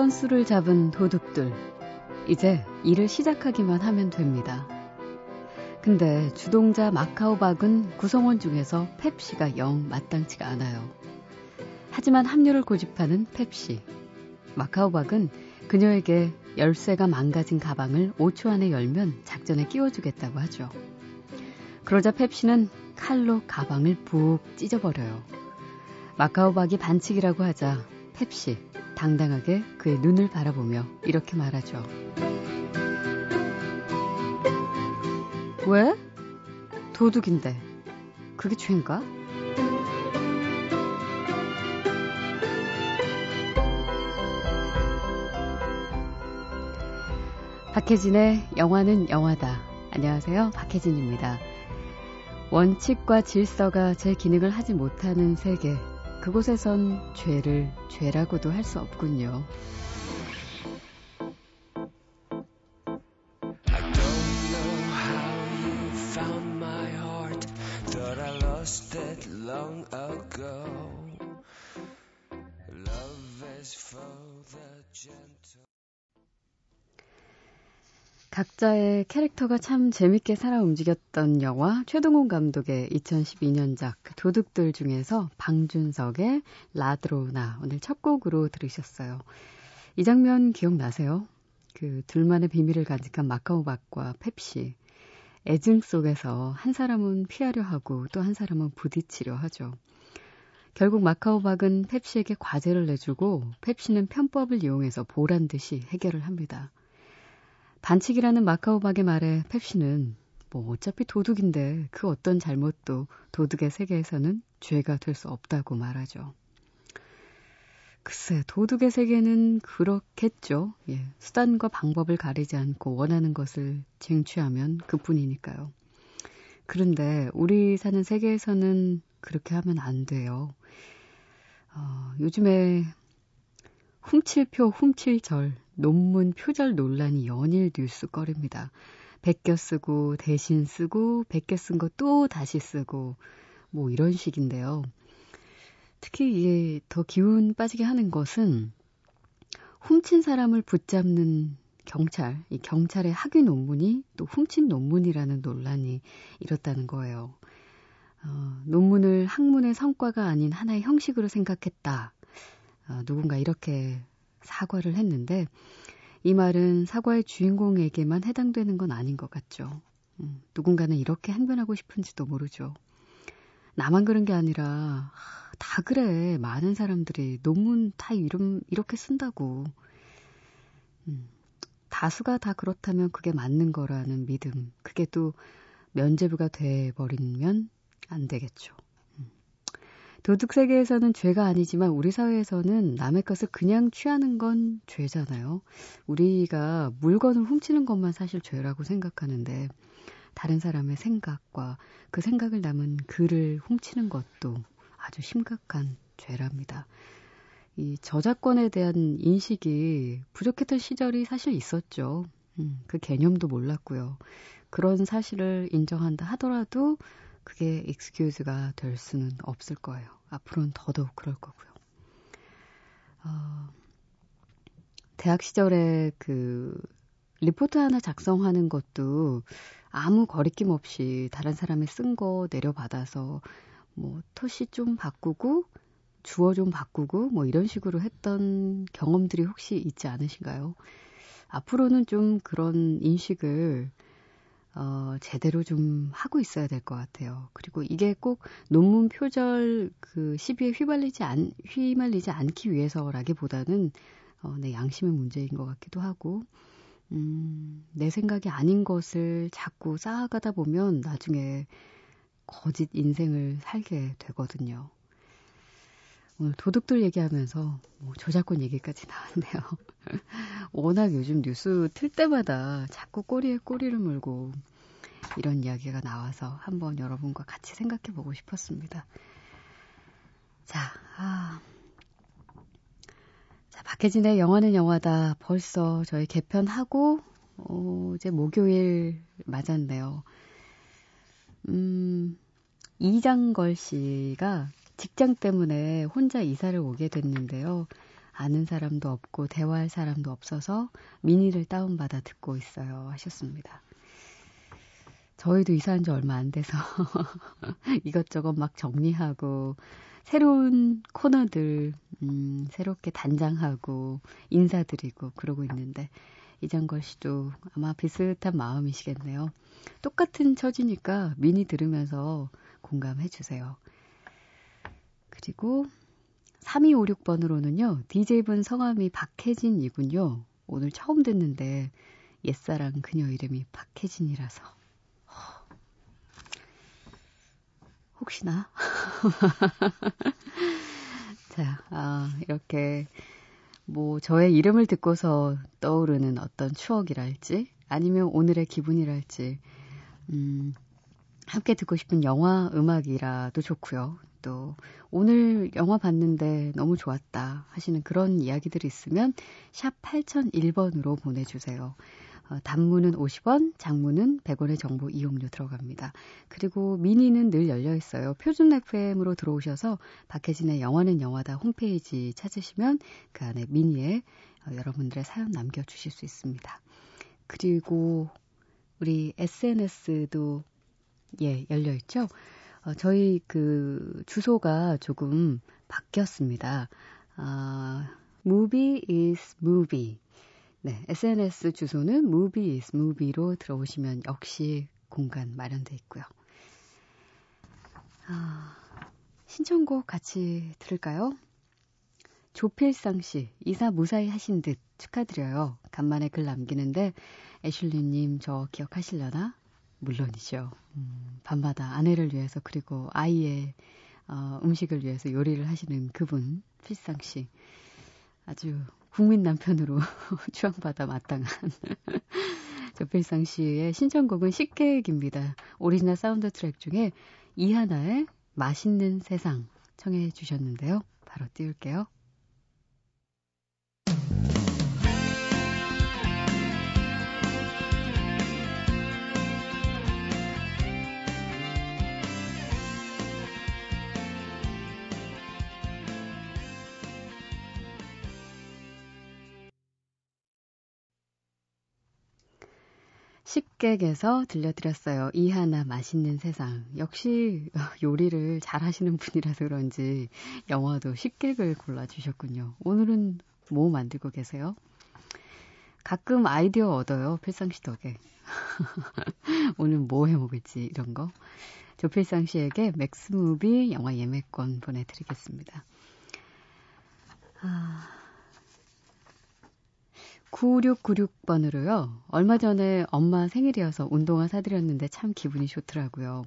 한 건수를 잡은 도둑들. 이제 일을 시작하기만 하면 됩니다. 근데 주동자 마카오박은 구성원 중에서 펩시가 영 마땅치가 않아요. 하지만 합류를 고집하는 펩시. 마카오박은 그녀에게 열쇠가 망가진 가방을 5초 안에 열면 작전에 끼워주겠다고 하죠. 그러자 펩시는 칼로 가방을 푹 찢어버려요. 마카오박이 반칙이라고 하자 펩시 당당하게 그의 눈을 바라보며 이렇게 말하죠. 왜? 도둑인데. 그게 죄인가? 박혜진의 영화는 영화다. 안녕하세요. 박혜진입니다. 원칙과 질서가 제 기능을 하지 못하는 세계. 그곳에선 죄를 죄라고도 할 수 없군요. 각자의 캐릭터가 참 재밌게 살아 움직였던 영화 최동훈 감독의 2012년작 도둑들 중에서 방준석의 라드로나 오늘 첫 곡으로 들으셨어요. 이 장면 기억나세요? 그 둘만의 비밀을 간직한 마카오박과 펩시. 애증 속에서 한 사람은 피하려 하고 또 한 사람은 부딪히려 하죠. 결국 마카오박은 펩시에게 과제를 내주고 펩시는 편법을 이용해서 보란 듯이 해결을 합니다. 반칙이라는 마카오박의 말에 펩시는 뭐 어차피 도둑인데 그 어떤 잘못도 도둑의 세계에서는 죄가 될 수 없다고 말하죠. 글쎄, 도둑의 세계는 그렇겠죠. 예, 수단과 방법을 가리지 않고 원하는 것을 쟁취하면 그뿐이니까요. 그런데 우리 사는 세계에서는 그렇게 하면 안 돼요. 어, 요즘에 훔칠 표, 훔칠 절, 논문 표절 논란이 연일 뉴스거리입니다. 베껴 쓰고 대신 쓰고 베껴 쓴 거 또 다시 쓰고 뭐 이런 식인데요. 특히 이게 더 기운 빠지게 하는 것은 훔친 사람을 붙잡는 경찰, 이 경찰의 학위 논문이 또 훔친 논문이라는 논란이 일었다는 거예요. 어, 논문을 학문의 성과가 아닌 하나의 형식으로 생각했다. 어, 누군가 이렇게 사과를 했는데 이 말은 사과의 주인공에게만 해당되는 건 아닌 것 같죠. 음, 누군가는 이렇게 행변하고 싶은지도 모르죠. 나만 그런 게 아니라 다 그래. 많은 사람들이 논문 다 이름 이렇게 쓴다고. 음, 다수가 다 그렇다면 그게 맞는 거라는 믿음. 그게 또 면제부가 돼 버리면 안 되겠죠. 도둑 세계에서는 죄가 아니지만 우리 사회에서는 남의 것을 그냥 취하는 건 죄잖아요. 우리가 물건을 훔치는 것만 사실 죄라고 생각하는데 다른 사람의 생각과 그 생각을 담은 글을 훔치는 것도 아주 심각한 죄랍니다. 이 저작권에 대한 인식이 부족했던 시절이 사실 있었죠. 음, 그 개념도 몰랐고요. 그런 사실을 인정한다 하더라도 그게 익스큐즈가 될 수는 없을 거예요. 앞으로는 더더욱 그럴 거고요. 어, 대학 시절에 그 리포트 하나 작성하는 것도 아무 거리낌 없이 다른 사람이 쓴거 내려받아서 뭐 토시 좀 바꾸고 주어 좀 바꾸고 뭐 이런 식으로 했던 경험들이 혹시 있지 않으신가요? 앞으로는 좀 그런 인식을 어, 제대로 좀 하고 있어야 될 것 같아요. 그리고 이게 꼭 논문 표절 그 시비에 휘말리지 않, 휘말리지 않기 위해서라기보다는 어, 내 양심의 문제인 것 같기도 하고, 음, 내 생각이 아닌 것을 자꾸 쌓아가다 보면 나중에 거짓 인생을 살게 되거든요. 오늘 도둑들 얘기하면서 뭐 저작권 얘기까지 나왔네요. 워낙 요즘 뉴스 틀 때마다 자꾸 꼬리에 꼬리를 물고 이런 이야기가 나와서 한번 여러분과 같이 생각해 보고 싶었습니다. 자, 아. 자, 박혜진의 영화는 영화다. 벌써 저희 개편하고, 어, 이제 목요일 맞았네요. 음, 이장걸 씨가 직장 때문에 혼자 이사를 오게 됐는데요. 아는 사람도 없고 대화할 사람도 없어서 미니를 다운받아 듣고 있어요. 하셨습니다. 저희도 이사한 지 얼마 안 돼서 이것저것 막 정리하고 새로운 코너들 음, 새롭게 단장하고 인사드리고 그러고 있는데 이장걸 씨도 아마 비슷한 마음이시겠네요. 똑같은 처지니까 미니 들으면서 공감해 주세요. 그리고 3256번으로는요. DJ분 성함이 박혜진이군요. 오늘 처음 듣는데 옛사랑 그녀 이름이 박혜진이라서 혹시나. 자, 아, 이렇게 뭐 저의 이름을 듣고서 떠오르는 어떤 추억이랄지 아니면 오늘의 기분이랄지 음, 함께 듣고 싶은 영화 음악이라도 좋고요. 또 오늘 영화 봤는데 너무 좋았다 하시는 그런 이야기들이 있으면 샵 8001번으로 보내주세요. 어, 단문은 50원, 장문은 100원의 정보 이용료 들어갑니다. 그리고 미니는 늘 열려 있어요. 표준 FM으로 들어오셔서 박혜진의 영화는 영화다 홈페이지 찾으시면 그 안에 미니에 어, 여러분들의 사연 남겨주실 수 있습니다. 그리고 우리 SNS도 예, 열려 있죠. 어, 저희 그 주소가 조금 바뀌었습니다. 아, movie is movie. 네, SNS 주소는 movie is movie로 들어오시면 역시 공간 마련돼 있고요. 아, 신청곡 같이 들을까요? 조필상 씨, 이사 무사히 하신 듯 축하드려요. 간만에 글 남기는데 애슐리님 저 기억하실려나? 물론이죠. 음, 밤마다 아내를 위해서 그리고 아이의 어, 음식을 위해서 요리를 하시는 그분 필상 씨 아주 국민 남편으로 추앙받아 마땅한 조필상 씨의 신청곡은 식객입니다. 오리지널 사운드 트랙 중에 이하나의 맛있는 세상 청해 주셨는데요. 바로 띄울게요. 식객에서 들려드렸어요. 이하나 맛있는 세상. 역시 요리를 잘 하시는 분이라서 그런지 영화도 식객을 골라주셨군요. 오늘은 뭐 만들고 계세요? 가끔 아이디어 얻어요. 필상씨 덕에. 오늘 뭐 해먹을지 이런 거. 조필상 씨에게 맥스무비 영화 예매권 보내드리겠습니다. 아... 9696번으로요. 얼마 전에 엄마 생일이어서 운동화 사드렸는데 참 기분이 좋더라고요.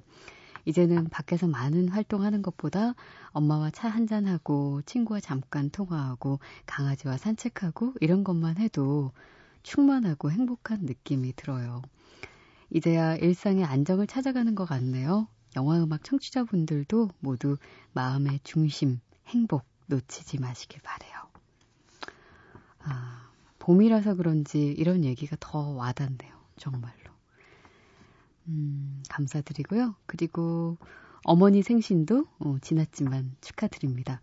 이제는 밖에서 많은 활동하는 것보다 엄마와 차 한잔하고 친구와 잠깐 통화하고 강아지와 산책하고 이런 것만 해도 충만하고 행복한 느낌이 들어요. 이제야 일상의 안정을 찾아가는 것 같네요. 영화음악 청취자분들도 모두 마음의 중심, 행복 놓치지 마시길 바래요. 아, 봄이라서 그런지 이런 얘기가 더 와닿네요. 정말로. 음, 감사드리고요. 그리고 어머니 생신도 어, 지났지만 축하드립니다.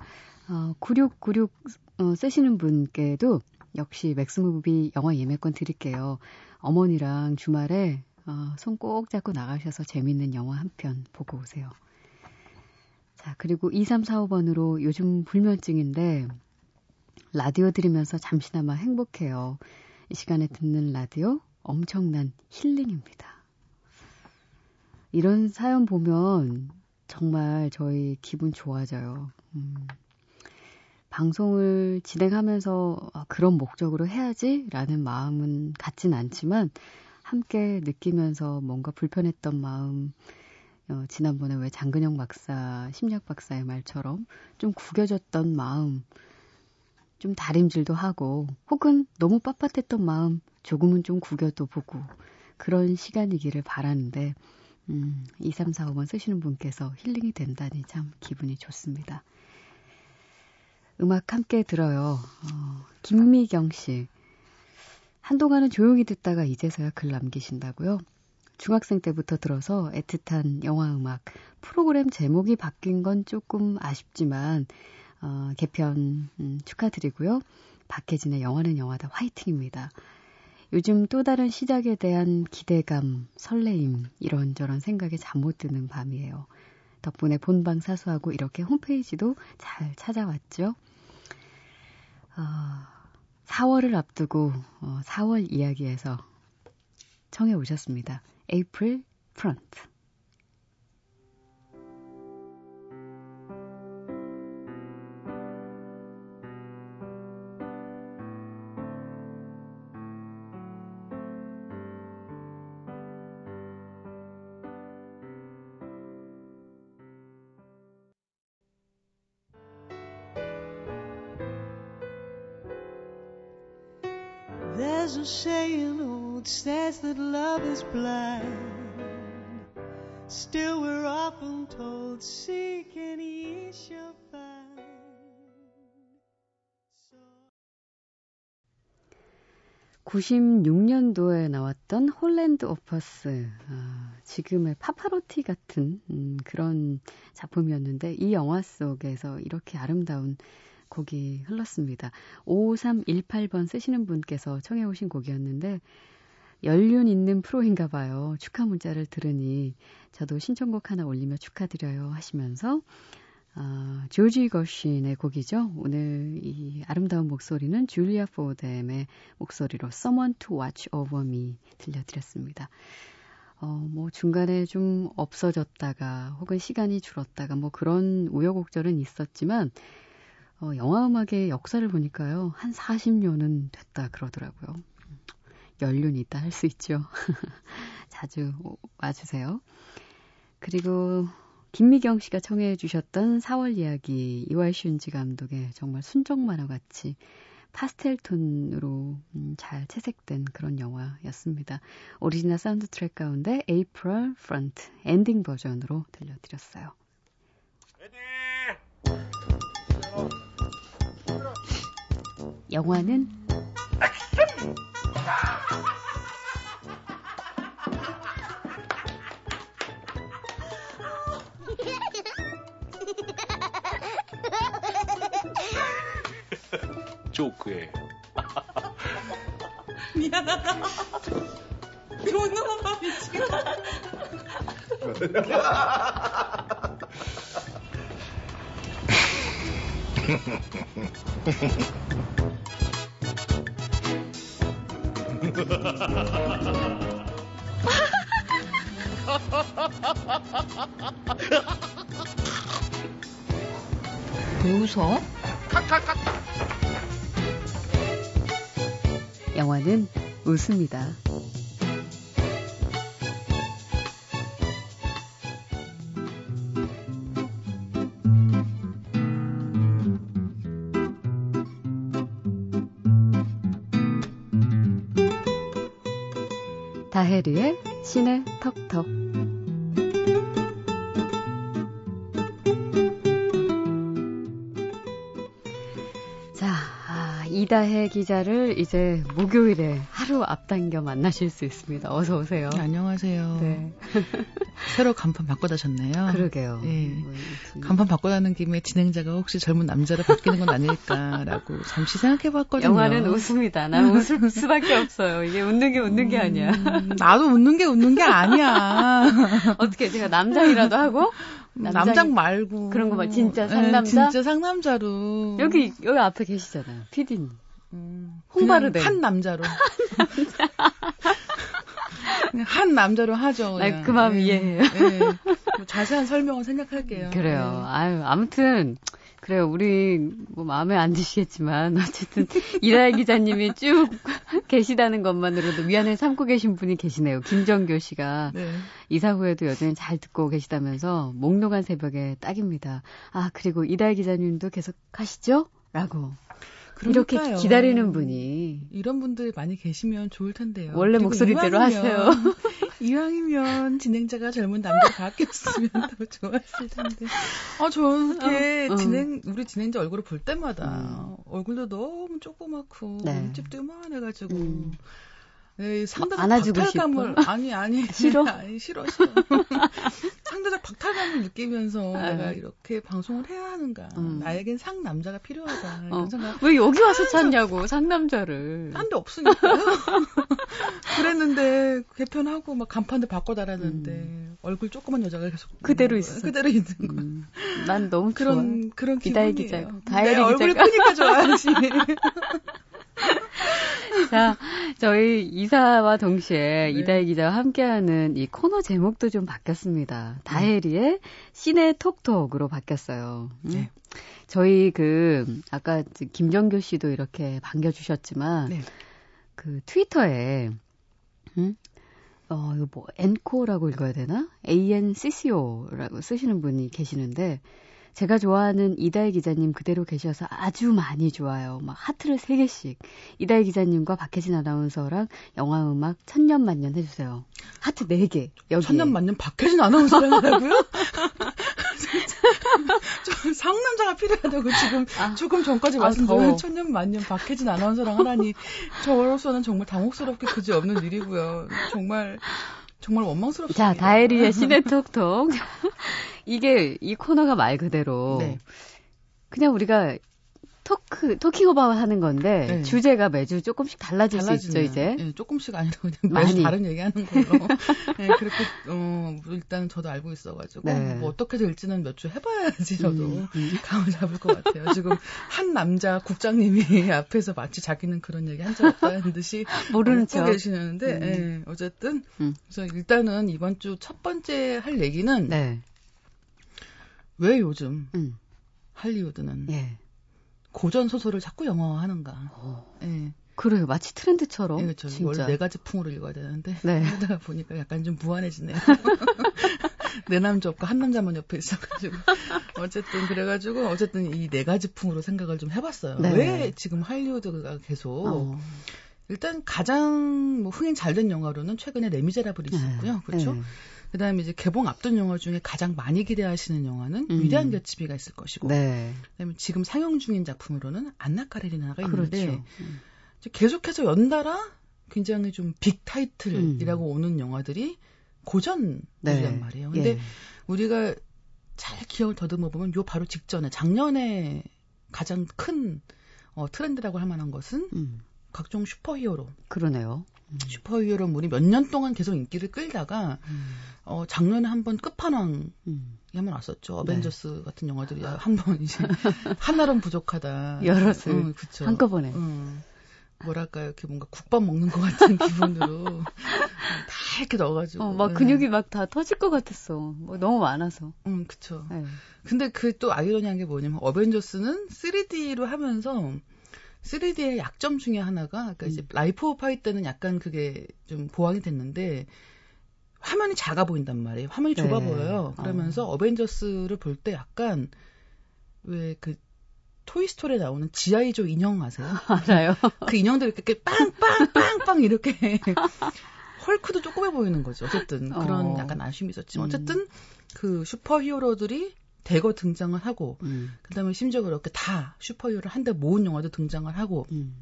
어, 9696 어, 쓰시는 분께도 역시 맥스무비 영화 예매권 드릴게요. 어머니랑 주말에 어, 손꼭 잡고 나가셔서 재밌는 영화 한 편 보고 오세요. 자, 그리고 2345번으로 요즘 불면증인데 라디오 들으면서 잠시나마 행복해요. 이 시간에 듣는 라디오 엄청난 힐링입니다. 이런 사연 보면 정말 저희 기분 좋아져요. 음, 방송을 진행하면서 아, 그런 목적으로 해야지라는 마음은 같진 않지만 함께 느끼면서 뭔가 불편했던 마음, 어, 지난번에 왜 장근영 박사, 심리학 박사의 말처럼 좀 구겨졌던 마음, 좀 다림질도 하고 혹은 너무 빳빳했던 마음 조금은 좀 구겨도 보고 그런 시간이기를 바라는데 음, 2345번 쓰시는 분께서 힐링이 된다니 참 기분이 좋습니다. 음악 함께 들어요. 어, 김미경 씨. 한동안은 조용히 듣다가 이제서야 글 남기신다고요? 중학생 때부터 들어서 애틋한 영화 음악 프로그램 제목이 바뀐 건 조금 아쉽지만 어, 개편 음, 축하드리고요. 박혜진의 영화는 영화다 화이팅입니다. 요즘 또 다른 시작에 대한 기대감, 설레임, 이런저런 생각에 잠 못 드는 밤이에요. 덕분에 본방 사수하고 이렇게 홈페이지도 잘 찾아왔죠. 어, 4월을 앞두고 어, 4월 이야기에서 청해 오셨습니다. April Front. There's a saying old says that love is blind. Still, we're often told, seek and ye shall find. So... 96년도에 나왔던 홀랜드 오퍼스, 아, 지금의 파파로티 같은 음, 그런 작품이었는데 이 영화 속에서 이렇게 아름다운 곡이 흘렀습니다. 5318번 쓰시는 분께서 청해 오신 곡이었는데 연륜 있는 프로인가 봐요. 축하 문자를 들으니 저도 신청곡 하나 올리며 축하드려요 하시면서 어, 조지 거신의 곡이죠. 오늘 이 아름다운 목소리는 줄리아 포뎀의 목소리로 Someone to Watch Over Me 들려드렸습니다. 어, 뭐 중간에 좀 없어졌다가 혹은 시간이 줄었다가 뭐 그런 우여곡절은 있었지만 어, 영화 음악의 역사를 보니까요. 한 40년은 됐다 그러더라고요. 연륜이 있다 할 수 있죠. 자주 와주세요. 그리고 김미경 씨가 청해 주셨던 4월 이야기 이와이 슌지 감독의 정말 순정 만화 같이 파스텔 톤으로 음, 잘 채색된 그런 영화였습니다. 오리지널 사운드 트랙 가운데 April Front 엔딩 버전으로 들려드렸어요. 영화는 조크에 미안하다. 놈만 미치겠다. 왜 웃어? 영화는 웃습니다. 다혜리의 신의 턱턱 자, 아, 이다혜 기자를 이제 목요일에 하루 앞당겨 만나실 수 있습니다. 어서 오세요. 네, 안녕하세요. 네. 새로 간판 바꿔다셨네요. 그러게요. 예. 뭐, 간판 바꿔다는 김에 진행자가 혹시 젊은 남자로 바뀌는 건 아닐까라고 잠시 생각해봤거든요. 영화는 웃습니다. 난 웃을 수밖에 없어요. 이게 웃는 게 웃는 게 아니야. 음, 나도 웃는 게 웃는 게 아니야. 어떻게 제가 남장이라도 하고 남장이- 남장 말고 그런 거 말- 진짜 예, 상남자? 진짜 상남자로 여기 여기 앞에 계시잖아요. 피디님. 음, 홍바르데. 그냥 한 남자로 그냥 한 남자로 하죠. 나 그냥. 그 마음 예, 이해해요. 예. 뭐 자세한 설명은 생각할게요. 그래요. 예. 아유 아무튼 그래요. 우리 뭐 마음에 안 드시겠지만 어쨌든 이다혜 기자님이 쭉 계시다는 것만으로도 위안을 삼고 계신 분이 계시네요. 김정교 씨가 네. 이사 후에도 여전히 잘 듣고 계시다면서 몽롱한 새벽에 딱입니다. 아 그리고 이다혜 기자님도 계속 하시죠? 라고 그러니까요. 기다리는 분이 이런 분들 많이 계시면 좋을 텐데요. 원래 목소리대로 하세요. 이왕이면 진행자가 젊은 남자로 바뀌었으면 더 좋았을 텐데. 아, 저는 이렇게 어, 어. 진행, 우리 진행자 얼굴을 볼 때마다 얼굴도 너무 조그맣고 네. 몸집도 요만해가지고. 음. 네, 상당히 안아주고 박탈감을 아니 아니 싫어? 아니 싫어 싫어 상대적 박탈감을 느끼면서 아. 내가 이렇게 방송을 해야 하는가. 음. 나에겐 상남자가 필요하다. 어. 왜 여기 와서 찾냐고, 상남자를. 딴 데 없으니까요. 그랬는데, 개편하고 막 간판도 바꿔 달았는데, 음. 얼굴 조그만 여자가 계속. 그대로 있어. 그대로 있는 거. 음. 난 너무 그런, 좋아. 그런 기다의 기자고. 다혜리 기자가. 얼굴이 크니까 좋아하지. 자, 저희 이사와 동시에 네. 이다혜 기자와 함께하는 이 코너 제목도 좀 바뀌었습니다. 다혜리의 시내 톡톡으로 바뀌었어요. 음. 네. 저희 그 아까 김정교 씨도 이렇게 반겨주셨지만 네. 그 트위터에 음? 어 이거 뭐 엔코라고 읽어야 되나? ANCCO라고 쓰시는 분이 계시는데 제가 좋아하는 이다혜 기자님 그대로 계셔서 아주 많이 좋아요. 막 하트를 3개씩. 이다혜 기자님과 박혜진 아나운서랑 영화 음악 천년만년 해주세요. 하트 4개. 여기. 천년만년 박혜진 아나운서랑 하라고요? 좀 상남자가 필요하다고 지금 아, 조금 전까지 아, 말씀드린 천년만년 박혜진 아나운서랑 하라니 저로서는 정말 당혹스럽게 그지없는 일이고요. 정말 정말 원망스럽습니다. 자, 다혜리의 시네톡톡. 이게 이 코너가 말 그대로 네. 그냥 우리가 토크 토킹 오바웃 하는 건데 네. 주제가 매주 조금씩 달라질 달라지네요. 수 있죠 이제. 네, 조금씩 아니라 그냥 매주 다른 얘기하는 걸로. 네, 그렇게 어 일단 저도 알고 있어가지고 네. 뭐 어떻게 될지는 몇 주 해봐야지 저도 음, 음. 감을 잡을 것 같아요. 지금 한 남자 국장님이 앞에서 마치 자기는 그런 얘기 한 적 없다는 듯이 모르는 척 계시는데 음. 네, 어쨌든 음. 그래서 일단은 이번 주 첫 번째 할 얘기는 네. 왜 요즘 음. 할리우드는 예. 고전 소설을 자꾸 영화화하는가? 어. 예. 그래요. 마치 트렌드처럼. 예, 그렇죠. 진짜. 원래 네 가지 풍으로 읽어야 되는데 네. 하다가 보니까 약간 좀 무한해지네요. 내 남자 없고 한 남자만 옆에 있어가지고 어쨌든 그래가지고 어쨌든 이 네 가지 풍으로 생각을 좀 해봤어요. 네. 왜 지금 할리우드가 계속 어. 일단 가장 뭐 흥행 잘 된 영화로는 최근에 레미제라블이 네. 있었고요. 그렇죠? 네. 그다음에 이제 개봉 앞둔 영화 중에 가장 많이 기대하시는 영화는 음. 위대한 겨치비가 있을 것이고 네. 그다음에 지금 상영 중인 작품으로는 안나 카레리나가 있는데 그렇죠. 음. 계속해서 연달아 굉장히 좀 빅 타이틀이라고 음. 오는 영화들이 고전이란 네. 말이에요. 근데 예. 우리가 잘 기억을 더듬어 보면 요 바로 직전에 작년에 가장 큰 어, 트렌드라고 할 만한 것은 음. 각종 슈퍼히어로. 그러네요. 음. 슈퍼히어로 물이 몇 년 동안 계속 인기를 끌다가 음. 어, 작년에 한번 끝판왕 음. 한번 왔었죠. 어벤져스 네. 같은 영화들이 한번 이제 하나는 부족하다. 여럿을 응, 그쵸. 한꺼번에. 응. 뭐랄까요, 이렇게 뭔가 국밥 먹는 것 같은 기분으로 다 이렇게 넣어가지고. 어, 막 네. 근육이 막 다 터질 것 같았어. 뭐 너무 많아서. 응, 그쵸. 네. 근데 그 또 아이러니한 게 뭐냐면 어벤져스는 3D로 하면서 3D의 약점 중에 하나가 그러니까 음. 이제 라이프 오브 파이 때는 약간 그게 좀 보완이 됐는데 화면이 작아 보인단 말이에요. 화면이 좁아 네. 보여요. 그러면서 어. 벤져스를 볼 때 약간 왜 그 토이스토리에 나오는 지아이조 인형 아세요? 알아요. 그 인형들 이렇게 빵빵빵빵 이렇게 헐크도 조그매 보이는 거죠. 어쨌든 그런 어. 약간 아쉬움이 있었지만 음. 어쨌든 그 슈퍼 히어로들이 대거 등장을 하고 음. 그다음에 심지어 그렇게 다 슈퍼히어로를 한 대 모은 영화도 등장을 하고 음.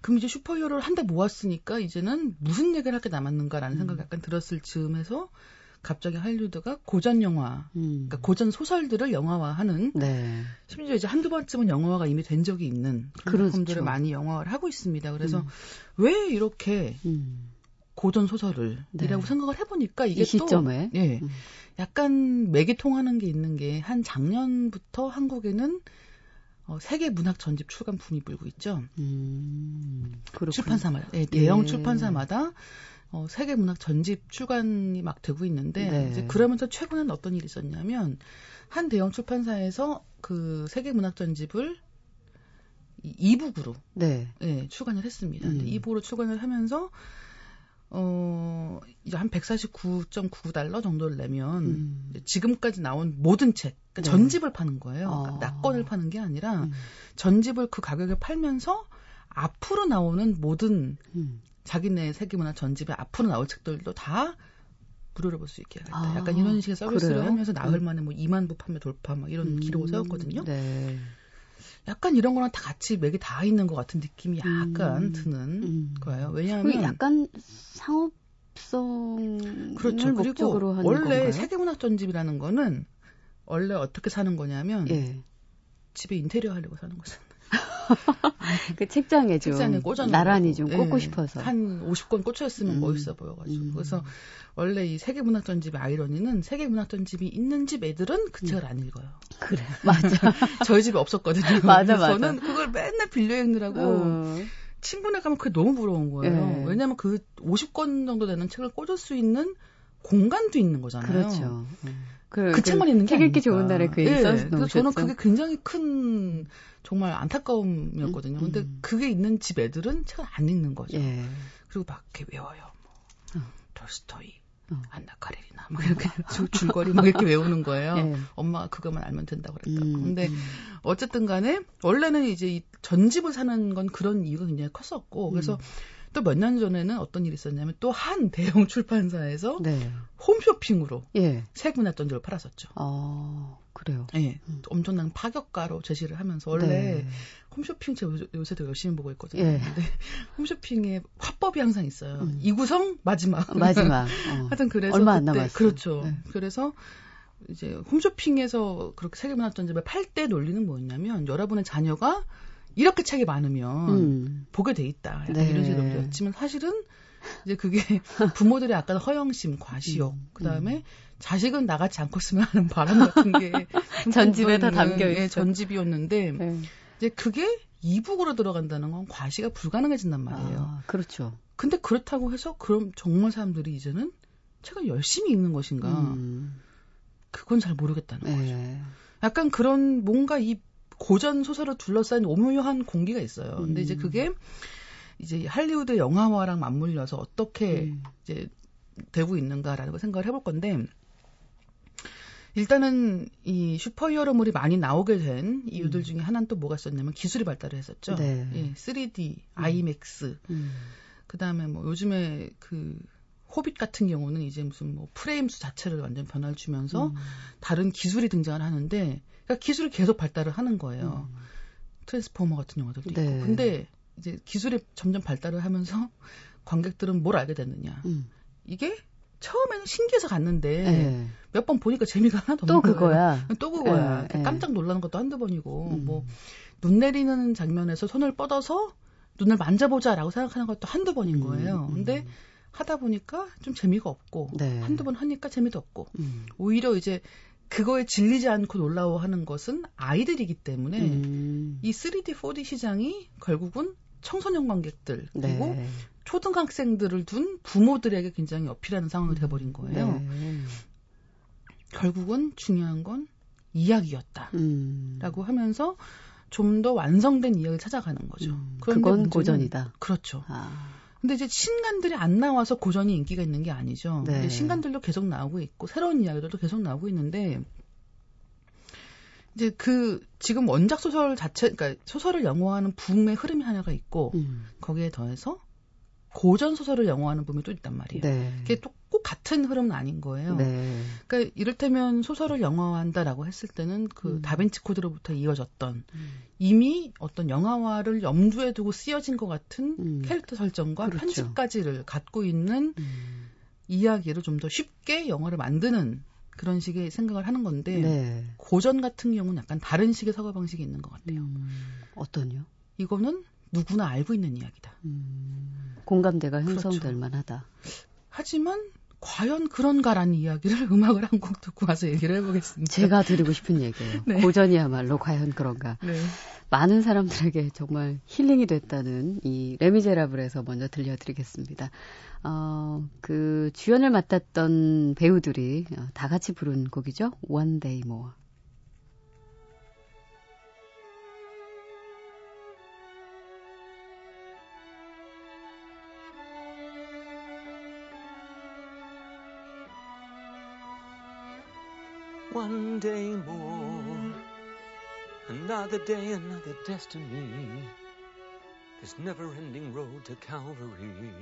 그럼 이제 슈퍼히어로를 한 대 모았으니까 이제는 무슨 얘기를 할 게 남았는가라는 음. 생각이 약간 들었을 즈음에서 갑자기 할리우드가 고전 영화, 음. 그러니까 고전 소설들을 영화화하는 네. 심지어 이제 한두 번쯤은 영화화가 이미 된 적이 있는 그런 그렇죠. 작품들을 많이 영화화를 하고 있습니다. 그래서 음. 왜 이렇게 음. 고전 소설을 네. 이라고 생각을 해보니까 이게 시점에? 또 예, 음. 약간 맥이 통하는 게 있는 게 한 작년부터 한국에는 어, 세계 문학 전집 출간 붐이 불고 있죠. 음, 출판사마다 예, 대형 예. 출판사마다 어, 세계 문학 전집 출간이 막 되고 있는데 네. 이제 그러면서 최근엔 어떤 일이 있었냐면 한 대형 출판사에서 그 세계 문학 전집을 이북으로 네. 예, 출간을 했습니다. 음. 이북으로 출간을 하면서 어, 이제 한 149.99달러 정도를 내면 음. 지금까지 나온 모든 책, 그러니까 네. 전집을 파는 거예요. 그러니까 아. 낙권을 파는 게 아니라 음. 전집을 그 가격에 팔면서 앞으로 나오는 모든 음. 자기네 세계문화 전집에 앞으로 나올 책들도 다 무료로 볼 수 있게 하겠다. 아. 약간 이런 식의 서비스를 그래요? 하면서 나흘 음. 만에 뭐 2만 부 판매 돌파 막 이런 음. 기록을 세웠거든요. 네. 약간 이런 거랑 다 같이 맥이 다 있는 것 같은 느낌이 약간 음. 드는 음. 거예요. 왜냐하면 약간 상업 접성 그렇죠. 목적으로 하는 원래 건가요? 세계문학 전집이라는 거는 원래 어떻게 사는 거냐면 예. 집에 인테리어 하려고 사는 거잖아요. 그 책장에 좀 책장에 나란히 좀 꽂고 네. 싶어서 한 50권 꽂혀 있으면 음. 멋있어 보여가지고 음. 그래서 원래 이 세계 문학 전집의 아이러니는 세계 문학 전집이 있는 집 애들은 그 책을 음. 안 읽어요. 그래 맞아. 저희 집에 없었거든요. 맞아 맞아. 저는 그걸 맨날 빌려 읽느라고. 어. 친구네 가면 그게 너무 부러운 거예요. 네. 왜냐하면 그 50권 정도 되는 책을 꽂을 수 있는 공간도 있는 거잖아요. 그렇죠. 그, 그 책만 있는 게책 읽기 좋은 날에 그 네. 그래서 저는 그게 굉장히 큰 정말 안타까움이었거든요. 음, 근데 음. 그게 있는 집 애들은 책을 안 읽는 거죠. 예. 그리고 막 이렇게 외워요. 뭐 어. 톨스토이, 어. 안나 카레리나 막 이렇게 줄, 줄거리 막 이렇게 외우는 거예요. 예. 엄마가 그것만 알면 된다고 그랬다고. 음, 근데 음. 어쨌든 간에 원래는 이제 이 전집을 사는 건 그런 이유가 굉장히 컸었고 그래서 음. 또 몇 년 전에는 어떤 일이 있었냐면 또 한 대형 출판사에서 네. 홈쇼핑으로 예. 책 문화전집을 팔았었죠. 아, 그래요? 예. 음. 엄청난 파격가로 제시를 하면서 원래 네. 홈쇼핑 제가 요새도 열심히 보고 있거든요. 예. 근데 홈쇼핑에 화법이 항상 있어요. 음. 이구성 마지막. 마지막. 어. 하여튼 그래서 얼마 안 남았어요. 그렇죠. 네. 그래서 이제 홈쇼핑에서 그렇게 세계문화전집을 팔때 논리는 뭐였냐면 여러분의 자녀가 이렇게 책이 많으면 음. 보게 돼 있다. 네. 이런 식으로 논리였지만 사실은 이제 그게 부모들의 약간 허영심, 과시욕, 음. 그 다음에 음. 자식은 나가지 않고 있으면 하는 바람 같은 게 전집에 다 담겨 있어. 예, 전집이었는데 네. 이제 그게 이북으로 들어간다는 건 과시가 불가능해진단 말이에요. 아, 그렇죠. 근데 그렇다고 해서 그럼 정말 사람들이 이제는 책을 열심히 읽는 것인가? 음. 그건 잘 모르겠다는 네. 거죠. 약간 그런 뭔가 이 고전 소설을 둘러싼 오묘한 공기가 있어요. 근데 음. 이제 그게 이제 할리우드 영화화랑 맞물려서 어떻게 음. 이제 되고 있는가라는 걸 생각을 해볼 건데 일단은 이 슈퍼히어로물이 많이 나오게 된 이유들 음. 중에 하나는 또 뭐가 있었냐면 기술이 발달을 했었죠. 네. 예, 3D, 음. 아이맥스. 음. 그다음에 뭐 요즘에 그 호빗 같은 경우는 이제 무슨 뭐 프레임 수 자체를 완전 변화를 주면서 음. 다른 기술이 등장을 하는데 그러니까 기술이 계속 발달을 하는 거예요. 음. 트랜스포머 같은 영화들도 네. 있고. 근데 이제 기술이 점점 발달을 하면서 관객들은 뭘 알게 됐느냐. 음. 이게 처음에는 신기해서 갔는데 네. 몇번 보니까 재미가 하나도 없는 또 그거야. 거예요. 또 그거야. 네. 깜짝 놀라는 것도 한두 번이고 음. 뭐눈 내리는 장면에서 손을 뻗어서 눈을 만져보자라고 생각하는 것도 한두 번인 음. 거예요. 음. 근데 하다 보니까 좀 재미가 없고 네. 한두 번 하니까 재미도 없고 음. 오히려 이제 그거에 질리지 않고 놀라워하는 것은 아이들이기 때문에 음. 이 3D, 4D 시장이 결국은 청소년 관객들 그리고 네. 초등학생들을 둔 부모들에게 굉장히 어필하는 상황이 음. 돼버린 거예요. 네. 결국은 중요한 건 이야기였다라고 음. 하면서 좀 더 완성된 이야기를 찾아가는 거죠. 음. 그건 고전이다. 그렇죠. 아. 근데 이제 신간들이 안 나와서 고전이 인기가 있는 게 아니죠. 네. 근데 신간들도 계속 나오고 있고 새로운 이야기들도 계속 나오고 있는데 이제 그 지금 원작 소설 자체 그러니까 소설을 영화하는 붐의 흐름이 하나가 있고 음. 거기에 더해서 고전 소설을 영화하는 붐이 또 있단 말이에요. 네. 그게 또 꼭 같은 흐름은 아닌 거예요. 네. 그러니까 이를테면 소설을 영화화한다라고 했을 때는 그 음. 다빈치 코드로부터 이어졌던 음. 이미 어떤 영화화를 염두에 두고 쓰여진 것 같은 음. 캐릭터 설정과 그렇죠. 편집까지를 갖고 있는 음. 이야기를 좀 더 쉽게 영화를 만드는 그런 식의 생각을 하는 건데 네. 고전 같은 경우는 약간 다른 식의 사고 방식이 있는 것 같아요. 음. 어떤요? 이거는 누구나 알고 있는 이야기다. 음, 공감대가 형성될 그렇죠. 만하다. 하지만 과연 그런가라는 이야기를 음악을 한 곡 듣고 와서 얘기를 해보겠습니다. 제가 드리고 싶은 얘기예요. 네. 고전이야말로 과연 그런가. 네. 많은 사람들에게 정말 힐링이 됐다는 이 레미제라블에서 먼저 들려드리겠습니다. 어, 그 주연을 맡았던 배우들이 다 같이 부른 곡이죠. One Day More. One day more, another day, another destiny. This never ending road to Calvary.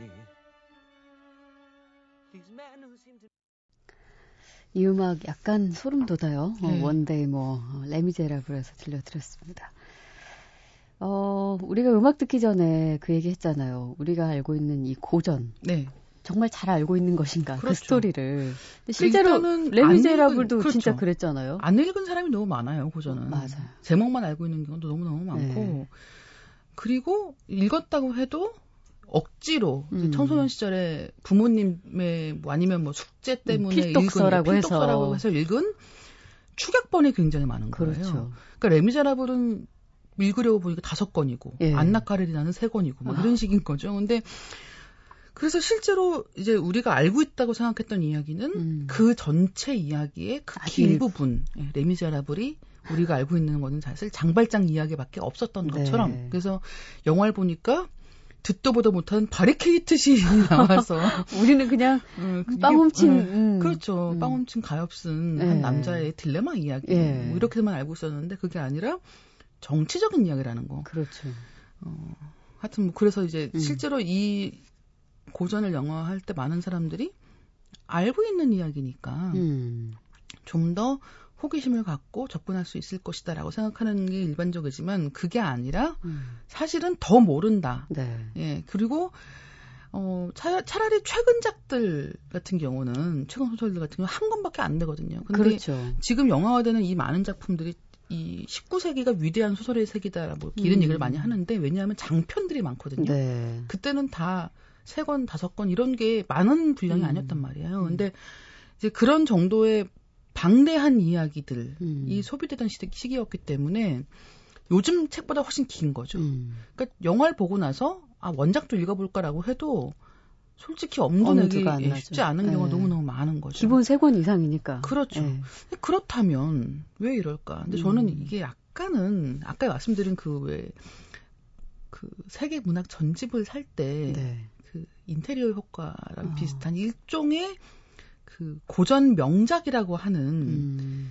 These men who seem to. 이 음악 약간 소름 돋아요. 어, 네. 어, One Day More 레미제라블에서 들려드렸습니다. 어, 우리가 음악 듣기 전에 그 얘기 했잖아요. 우리가 알고 있는 이 고전. 네. 정말 잘 알고 있는 것인가 그 그렇죠. 그 스토리를. 실제로 레미제라블도 그렇죠. 진짜 그랬잖아요. 안 읽은 사람이 너무 많아요 고전은. 맞아요. 제목만 알고 있는 경우도 너무 너무 많고. 네. 그리고 읽었다고 해도 억지로 음. 청소년 시절에 부모님의 뭐 아니면 뭐 숙제 음, 때문에 음, 필독서라고 읽은 필독서라고 해서. 해서 읽은 추격본이 굉장히 많은 거예요. 그렇죠. 그러니까 레미제라블은 읽으려고 보니까 다섯 권이고 예. 안나 카레리나는 세 권이고 뭐 아. 이런 식인 거죠. 근데 그래서 실제로 이제 우리가 알고 있다고 생각했던 이야기는 음. 그 전체 이야기의 극히 일부분 예, 레미제라블이 우리가 알고 있는 거는 사실 장발장 이야기밖에 없었던 네. 것처럼 그래서 영화를 보니까 듣도 보도 못한 바리케이트 시인이 나와서 우리는 그냥 음, 빵 훔친 음, 그렇죠 음. 빵 훔친 가엾은 네. 한 남자의 딜레마 이야기 네. 뭐 이렇게만 알고 있었는데 그게 아니라 정치적인 이야기라는 거 그렇죠 어, 하여튼 뭐 그래서 이제 음. 실제로 이 고전을 영화할 때 많은 사람들이 알고 있는 이야기니까 음. 좀더 호기심을 갖고 접근할 수 있을 것이다라고 생각하는 게 일반적이지만 그게 아니라 음. 사실은 더 모른다. 네. 예. 그리고 어, 차, 차라리 최근작들 같은 경우는 최근 소설들 같은 경우 한 권밖에 안 되거든요. 근데 그렇죠. 지금 영화화되는 이 많은 작품들이 이 19세기가 위대한 소설의 세기다라고 이런 음. 얘기를 많이 하는데 왜냐하면 장편들이 많거든요. 네. 그때는 다 세 권, 다섯 권 이런 게 많은 분량이 음. 아니었단 말이에요. 음. 근데 이제 그런 정도의 방대한 이야기들이 음. 소비되던 시기, 시기였기 때문에 요즘 책보다 훨씬 긴 거죠. 음. 그러니까 영화를 보고 나서 아 원작도 읽어볼까라고 해도 솔직히 엄두 내기 쉽지 않은 경우가 네. 너무너무 많은 거죠. 기본 세 권 이상이니까. 그렇죠. 네. 그렇다면 왜 이럴까? 근데 저는 음. 이게 약간은 아까 말씀드린 그왜그 세계 문학 전집을 살 때그 네. 그 인테리어 효과랑 어. 비슷한 일종의 그 고전 명작이라고 하는 음.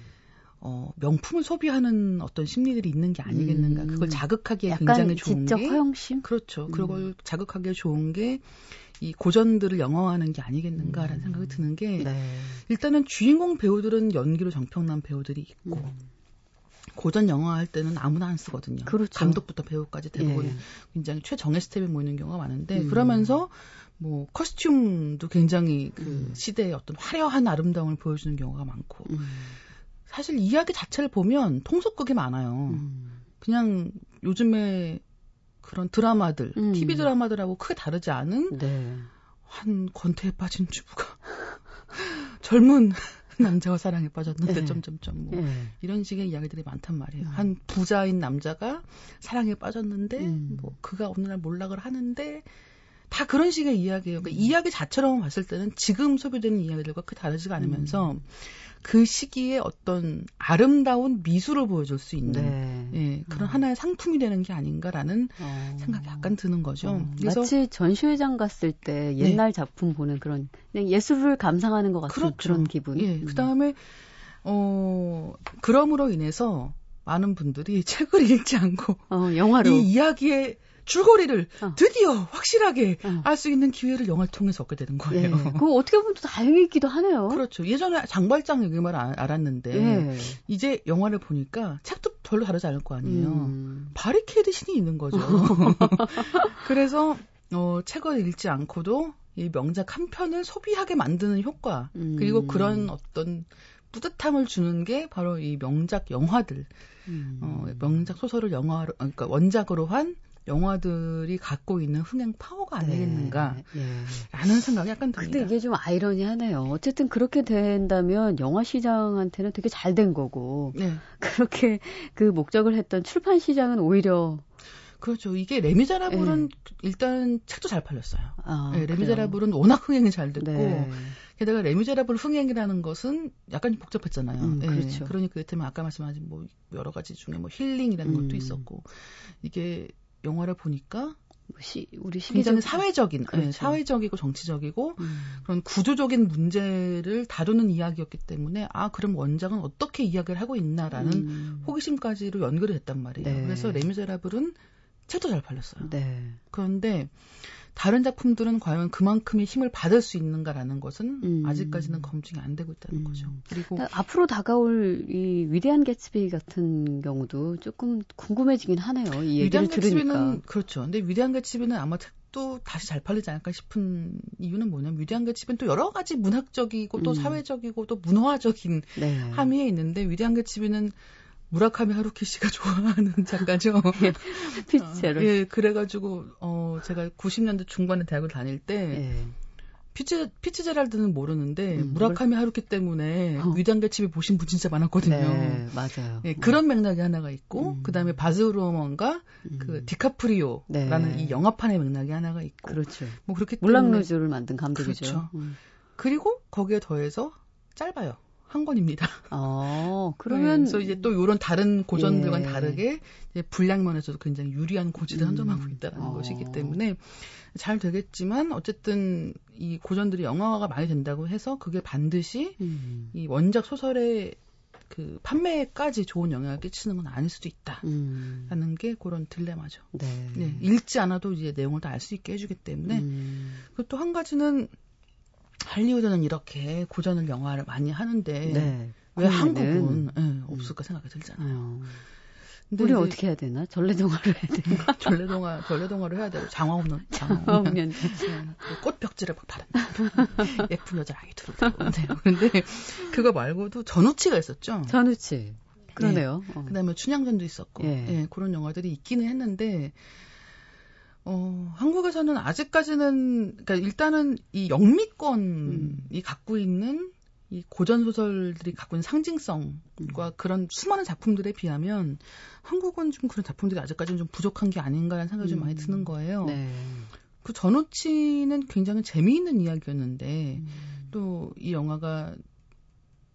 어, 명품을 소비하는 어떤 심리들이 있는 게 아니겠는가. 음. 그걸 자극하기에 굉장히 좋은 게 허영심? 그렇죠. 음. 그걸 자극하기에 좋은 게 이 고전들을 영화화하는 게 아니겠는가라는 음. 생각이 드는 게 네. 일단은 주인공 배우들은 연기로 정평난 배우들이 있고 음. 고전 영화 할 때는 아무나 안 쓰거든요. 그렇죠. 감독부터 배우까지 대부분 예. 굉장히 최정예 스텝이 모이는 경우가 많은데 음. 그러면서 뭐 커스튬도 굉장히 그 음. 시대의 어떤 화려한 아름다움을 보여주는 경우가 많고 음. 사실 이야기 자체를 보면 통속극이 많아요. 음. 그냥 요즘에 그런 드라마들, 음. TV 드라마들하고 크게 다르지 않은 네. 한 권태에 빠진 주부가 젊은 남자와 사랑에 빠졌는데 네. 점점점 뭐 네. 이런 식의 이야기들이 많단 말이에요. 음. 한 부자인 남자가 사랑에 빠졌는데 음. 뭐 그가 어느 날 몰락을 하는데 다 그런 식의 이야기예요. 그러니까 이야기 자체로만 봤을 때는 지금 소비되는 이야기들과 크게 다르지가 않으면서 음. 그 시기에 어떤 아름다운 미술을 보여줄 수 있는 네. 예, 그런 어. 하나의 상품이 되는 게 아닌가라는 어. 생각이 약간 드는 거죠. 어. 그래서 마치 전시회장 갔을 때 옛날 네. 작품 보는 그런 예술을 감상하는 것 같은 그렇죠. 그런 기분. 예, 음. 그다음에 어 그럼으로 인해서 많은 분들이 책을 읽지 않고 어, 영화로 이 이야기의 줄거리를 어. 드디어 확실하게 어. 알수 있는 기회를 영화를 통해서 얻게 되는 거예요. 예. 그거 어떻게 보면 또 다행이기도 하네요. 그렇죠. 예전에 장발장 얘기만 알았는데 예. 이제 영화를 보니까 책도 별로 다르지 않을 거 아니에요. 음. 바리케이드 신이 있는 거죠. 그래서 어, 책을 읽지 않고도 이 명작 한 편을 소비하게 만드는 효과 음. 그리고 그런 어떤 뿌듯함을 주는 게 바로 이 명작 영화들, 음. 어, 명작 소설을 영화로, 그러니까 원작으로 한 영화들이 갖고 있는 흥행 파워가 아니겠는가 네, 예. 라는 생각이 약간 듭니다. 근데 이게 좀 아이러니하네요. 어쨌든 그렇게 된다면 영화 시장한테는 되게 잘 된 거고 네. 그렇게 그 목적을 했던 출판 시장은 오히려 그렇죠. 이게 레미제라블은 네. 일단 책도 잘 팔렸어요. 아, 네, 레미제라블은 워낙 흥행이 잘 됐고 네. 게다가 레미제라블 흥행이라는 것은 약간 복잡했잖아요. 음, 네, 그렇죠. 그러니까 그 때문에 아까 말씀하신 뭐 여러 가지 중에 뭐 힐링이라는 음. 것도 있었고 이게 영화를 보니까 시, 우리 굉장히 사회적인, 네, 그렇죠. 네, 사회적이고 정치적이고 음. 그런 구조적인 문제를 다루는 이야기였기 때문에 아 그럼 원작은 어떻게 이야기를 하고 있나라는 음. 호기심까지로 연결이 됐단 말이에요. 네. 그래서 레미제라블은 책도 잘 팔렸어요. 네. 그런데 다른 작품들은 과연 그만큼의 힘을 받을 수 있는가라는 것은 음. 아직까지는 검증이 안 되고 있다는 음. 거죠. 그리고 앞으로 다가올 이 위대한 개츠비 같은 경우도 조금 궁금해지긴 하네요. 이 얘기를 위대한 들으니까. 개츠비는 그렇죠. 근데 위대한 개츠비는 아마 또 다시 잘 팔리지 않을까 싶은 이유는 뭐냐면 위대한 개집은 또 여러 가지 문학적이고 또 음. 사회적이고 또 문화적인 네. 함의에 있는데 위대한 개집이는 무라카미 하루키 씨가 좋아하는 작가죠. 피체로. 어, 예, 그래가지고 어 제가 90년대 중반에 대학을 다닐 때 예. 피츠 피츠제랄드는 모르는데 음, 무라카미 하루키 때문에 어. 집이 보신 분 진짜 많았거든요. 네, 맞아요. 예, 그런 맥락이 하나가 있고 음. 그다음에 바즈루먼과 음. 그 디카프리오라는 네. 이 영화판의 맥락이 하나가 있고 그렇죠. 뭐 그렇게 물랑루즈를 만든 감독이죠. 그렇죠. 음. 그리고 거기에 더해서 짧아요. 한 권입니다. 어, 그러면. 네, 그래서 이제 또 이런 다른 고전들과는 예. 다르게 이제 분량 면에서도 굉장히 유리한 고지를 선점하고 음. 있다는 어. 것이기 때문에 잘 되겠지만 어쨌든 이 고전들이 영화화가 많이 된다고 해서 그게 반드시 음. 이 원작 소설의 그 판매까지 좋은 영향을 끼치는 건 아닐 수도 있다라는 음. 게 그런 딜레마죠. 네. 네. 읽지 않아도 이제 내용을 다 알 수 있게 해주기 때문에 음. 그리고 또한 가지는 할리우드는 이렇게 고전을 영화를 많이 하는데 네. 왜 한국은 네, 없을까 생각이 들잖아요. 근데 우리 어떻게 해야 되나? 전래동화를 해야 되나? 전래동화, 전래동화를 해야 되고 장화 없는 장화 없는 네, 꽃벽지를 막 바른다. 예쁜 여자 아이들을 네. 그런데 그거 말고도 전우치가 있었죠. 전우치. 그러네요. 네. 어. 그다음에 춘향전도 있었고, 예. 네, 그런 영화들이 있기는 했는데 어, 한국에서는 아직까지는, 그러니까 일단은 이 영미권이 음. 갖고 있는 이 고전 소설들이 갖고 있는 상징성과 음. 그런 수많은 작품들에 비하면 한국은 좀 그런 작품들이 아직까지는 좀 부족한 게 아닌가라는 생각이 음. 좀 많이 음. 드는 거예요. 네. 그 전우치는 굉장히 재미있는 이야기였는데 음. 또이 영화가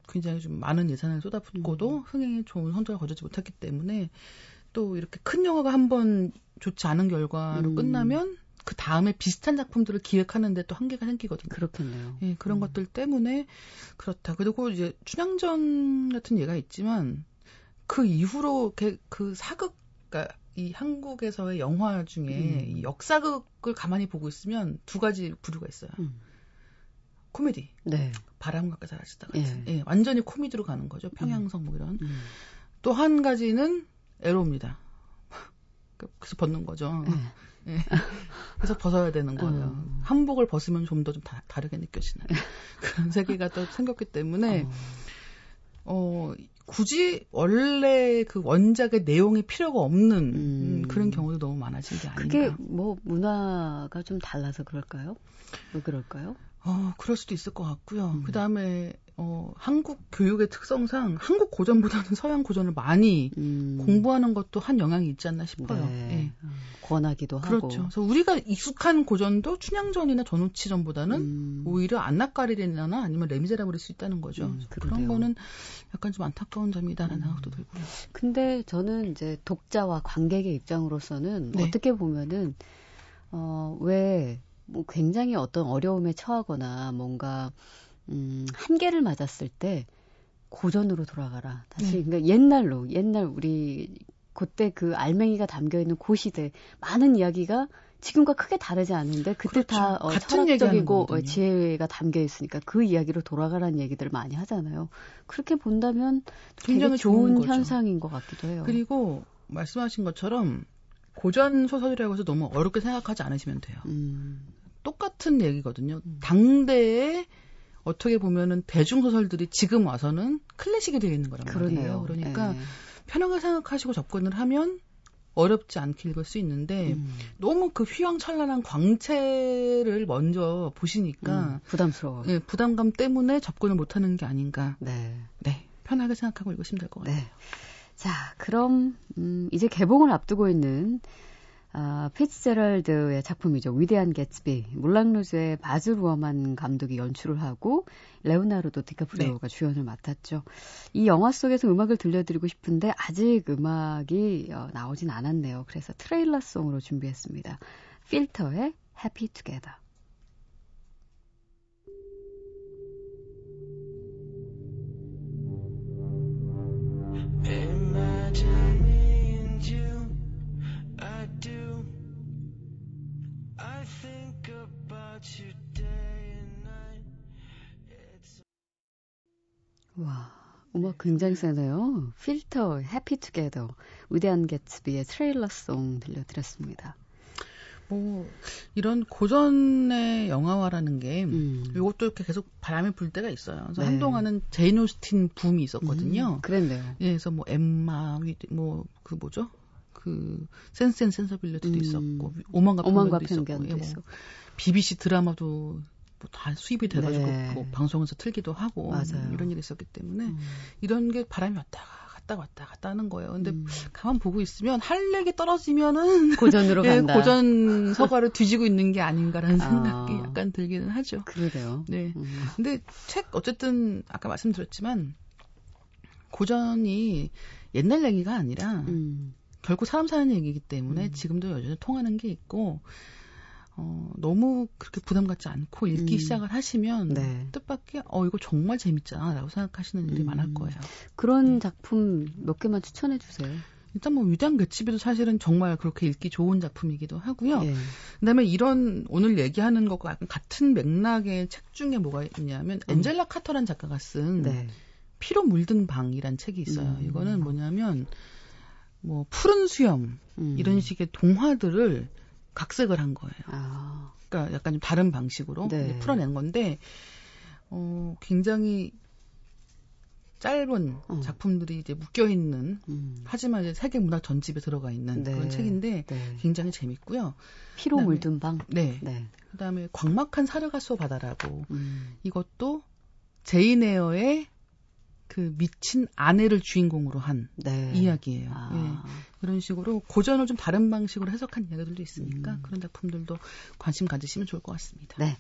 굉장히 좀 많은 예산을 쏟아붓고도 음. 흥행에 좋은 성적을 거두지 못했기 때문에 또 이렇게 큰 영화가 한 번 좋지 않은 결과로 음. 끝나면 그 다음에 비슷한 작품들을 기획하는데 또 한계가 생기거든요. 그렇겠네요. 예, 그런 음. 것들 때문에 그렇다. 그리고 이제 춘향전 같은 예가 있지만 그 이후로 그 사극, 그러니까 이 한국에서의 영화 중에 음. 이 역사극을 가만히 보고 있으면 두 가지 부류가 있어요. 음. 코미디. 네. 바람과 까사라지다 같은. 예. 예. 완전히 코미디로 가는 거죠. 평양성 뭐 이런. 음. 또한 가지는 에로입니다. 그래서 벗는 거죠. 네. 네. 그래서 벗어야 되는 거예요. 어. 한복을 벗으면 좀더좀 다르게 느껴지는 그런 세계가 또 생겼기 때문에 어. 어 굳이 원래 그 원작의 내용이 필요가 없는 음. 그런 경우도 너무 많아진 게 아닌가. 그게 뭐 문화가 좀 달라서 그럴까요? 왜 그럴까요? 어, 그럴 수도 있을 것 같고요. 음. 그 다음에, 어, 한국 교육의 특성상 한국 고전보다는 서양 고전을 많이 음. 공부하는 것도 한 영향이 있지 않나 싶어요. 네. 예. 권하기도 하고. 그렇죠. 그래서 우리가 익숙한 고전도 춘향전이나 전우치전보다는 음. 오히려 안나까리레나 아니면 레미제라블일 수 있다는 거죠. 음, 그런 거는 약간 좀 안타까운 점이다라는 음. 생각도 들고요. 근데 저는 이제 독자와 관객의 입장으로서는 네. 어떻게 보면은, 어, 왜 뭐 굉장히 어떤 어려움에 처하거나 뭔가 음, 한계를 맞았을 때 고전으로 돌아가라. 다시 네. 그러니까 옛날로 옛날 우리 그때 그 알맹이가 담겨 있는 고 시대 많은 이야기가 지금과 크게 다르지 않은데 그때 그렇죠. 다 어, 철학적이고 어, 지혜가 담겨 있으니까 그 이야기로 돌아가라는 얘기들을 많이 하잖아요. 그렇게 본다면 굉장히 좋은, 좋은 현상인 것 같기도 해요. 그리고 말씀하신 것처럼 고전 소설이라고 해서 너무 어렵게 생각하지 않으시면 돼요. 음. 똑같은 얘기거든요. 음. 당대에 어떻게 보면은 대중 소설들이 지금 와서는 클래식이 되어 있는 거란 말이에요. 그러니까 네. 편하게 생각하시고 접근을 하면 어렵지 않게 읽을 수 있는데 음. 너무 그 휘황찬란한 광채를 먼저 보시니까 음, 부담스러워. 예, 부담감 때문에 접근을 못하는 게 아닌가. 네. 네. 편하게 생각하고 읽으시면 될 것 같아요. 네. 자, 그럼 음, 이제 개봉을 앞두고 있는 아, 피츠제럴드의 작품이죠. 위대한 개츠비. 물랑루즈의 바즈 루어만 감독이 연출을 하고 레오나르도 디카프리오가 네. 주연을 맡았죠. 이 영화 속에서 음악을 들려드리고 싶은데 아직 음악이 어, 나오진 않았네요. 그래서 트레일러 송으로 준비했습니다. 필터의 Happy Together. 와, 음악 굉장히 세네요. 필터, Happy Together, 위대한 개츠비의 trailer song 들려드렸습니다. 뭐 이런 고전의 영화화라는 게 음. 이것도 이렇게 계속 바람이 불 때가 있어요. 그래서 네. 한동안은 제인 오스틴 붐이 있었거든요. 음, 그랬네요. 예, 그래서 뭐 엠마, 뭐 그 뭐죠? 그 Sense and Sensibility도 음. 있었고 오만과 편견도 있었고 예, 뭐 BBC 드라마도 뭐다 수입이 돼가지고 네. 뭐 방송에서 틀기도 하고 뭐 이런 일이 있었기 때문에 음. 이런 게 바람이 왔다가 갔다 왔다 갔다 하는 거예요. 근데 음. 가만 보고 있으면 할렉이 떨어지면은 고전으로 예, 간다. 고전 서가를 뒤지고 있는 게 아닌가라는 아. 생각이 약간 들기는 하죠. 그러게요. 네. 음. 근데 책 어쨌든 아까 말씀드렸지만 고전이 옛날 얘기가 아니라 음. 결국 사람 사는 얘기이기 때문에 음. 지금도 여전히 통하는 게 있고 어, 너무 그렇게 부담 갖지 않고 읽기 음. 시작을 하시면 네. 뜻밖의 어 이거 정말 재밌잖아라고 생각하시는 일이 음. 많을 거예요. 그런 네. 작품 몇 개만 추천해 주세요. 일단 뭐 위대한 개츠비도 사실은 정말 그렇게 읽기 좋은 작품이기도 하고요. 예. 그다음에 이런 오늘 얘기하는 것과 약간 같은 맥락의 책 중에 뭐가 있냐면 음. 엔젤라 카터란 작가가 쓴 네. 피로 물든 방이란 책이 있어요. 음. 이거는 뭐냐면 뭐 푸른 수염 음. 이런 식의 동화들을 각색을 한 거예요. 아. 그러니까 약간 좀 다른 방식으로 네. 풀어낸 건데 어 굉장히 짧은 어. 작품들이 이제 묶여 있는 음. 하지만 이제 세계 문학 전집에 들어가 있는 네. 그런 책인데 네. 굉장히 재밌고요. 피로 그다음에, 물든 방. 네. 네. 그다음에 광막한 사르가소 바다라고 음. 이것도 제인 에어의 그 미친 아내를 주인공으로 한 네. 이야기예요. 아. 예. 그런 식으로 고전을 좀 다른 방식으로 해석한 이야기들도 있으니까 음. 그런 작품들도 관심 가지시면 좋을 것 같습니다. 네.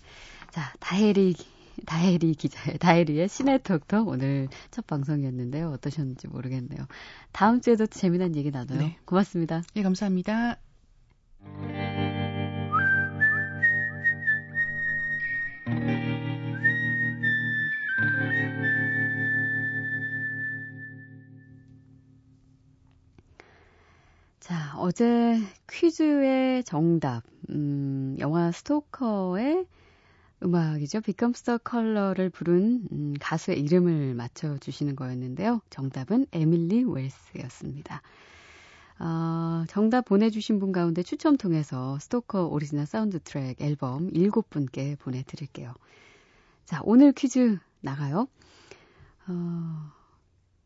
자, 다혜리 다혜리 기자의 다혜리의 시네톡터 오늘 첫 방송이었는데요. 어떠셨는지 모르겠네요. 다음 주에도 재미난 얘기 나눠요. 네. 고맙습니다. 예, 감사합니다. 자, 어제 퀴즈의 정답, 음, 영화 스토커의 음악이죠. The Color를 부른 음, 가수의 이름을 맞춰주시는 거였는데요. 정답은 에밀리 웰스였습니다. 어, 정답 보내주신 분 가운데 추첨 통해서 스토커 오리지널 사운드 트랙 앨범 7분께 보내드릴게요. 자, 오늘 퀴즈 나가요. 어,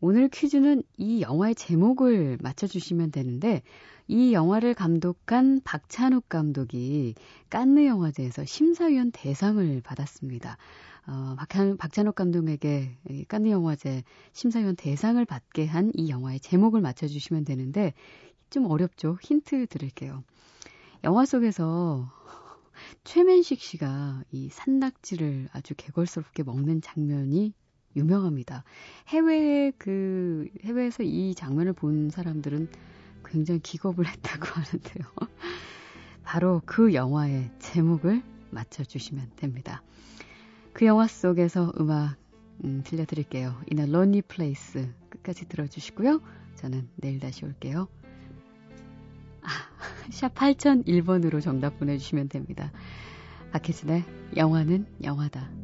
오늘 퀴즈는 이 영화의 제목을 맞춰주시면 되는데, 이 영화를 감독한 박찬욱 감독이 깐느 영화제에서 심사위원 대상을 받았습니다. 어, 박찬, 박찬욱 감독에게 깐느 영화제 심사위원 대상을 받게 한 이 영화의 제목을 맞춰주시면 되는데, 좀 어렵죠? 힌트 드릴게요. 영화 속에서 최맨식 씨가 이 산낙지를 아주 개걸스럽게 먹는 장면이 유명합니다. 해외 그 해외에서 이 장면을 본 사람들은 굉장히 기겁을 했다고 하는데요. 바로 그 영화의 제목을 맞춰주시면 됩니다. 그 영화 속에서 음악 음, 들려드릴게요. In a Lonely Place 끝까지 들어주시고요. 저는 내일 다시 올게요. 아, 샵 8001번으로 정답 보내주시면 됩니다. 박혜진의 영화는 영화다.